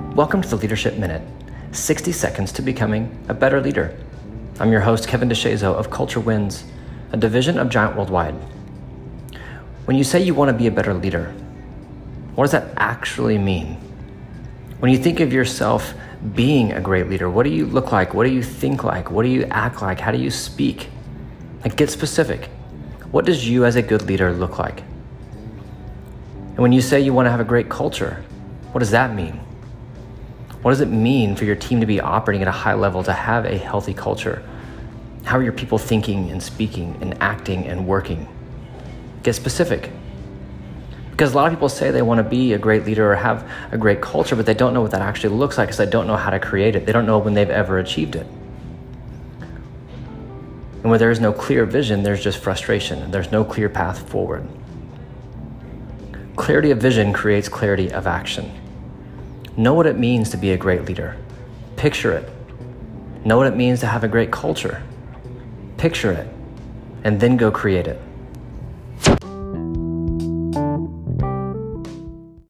Welcome to the Leadership Minute 60 seconds to becoming a better leader. I'm your host, Kevin DeShazo of Culture Wins, a division of Giant Worldwide. When you say you want to be a better leader, what does that actually mean? When you think of yourself being a great leader, what do you look like? What do you think like? What do you act like? How do you speak? Like, get specific. What does you as a good leader look like? And when you say you want to have a great culture, what does that mean? What does it mean for your team to be operating at a high level to have a healthy culture? How are your people thinking and speaking and acting and working? Get specific. Because a lot of people say they want to be a great leader or have a great culture, but they don't know what that actually looks like because they don't know how to create it. They don't know when they've ever achieved it. And where there is no clear vision, there's just frustration. There's no clear path forward. Clarity of vision creates clarity of action. Know what it means to be a great leader. Picture it. Know what it means to have a great culture. Picture it. And then go create it.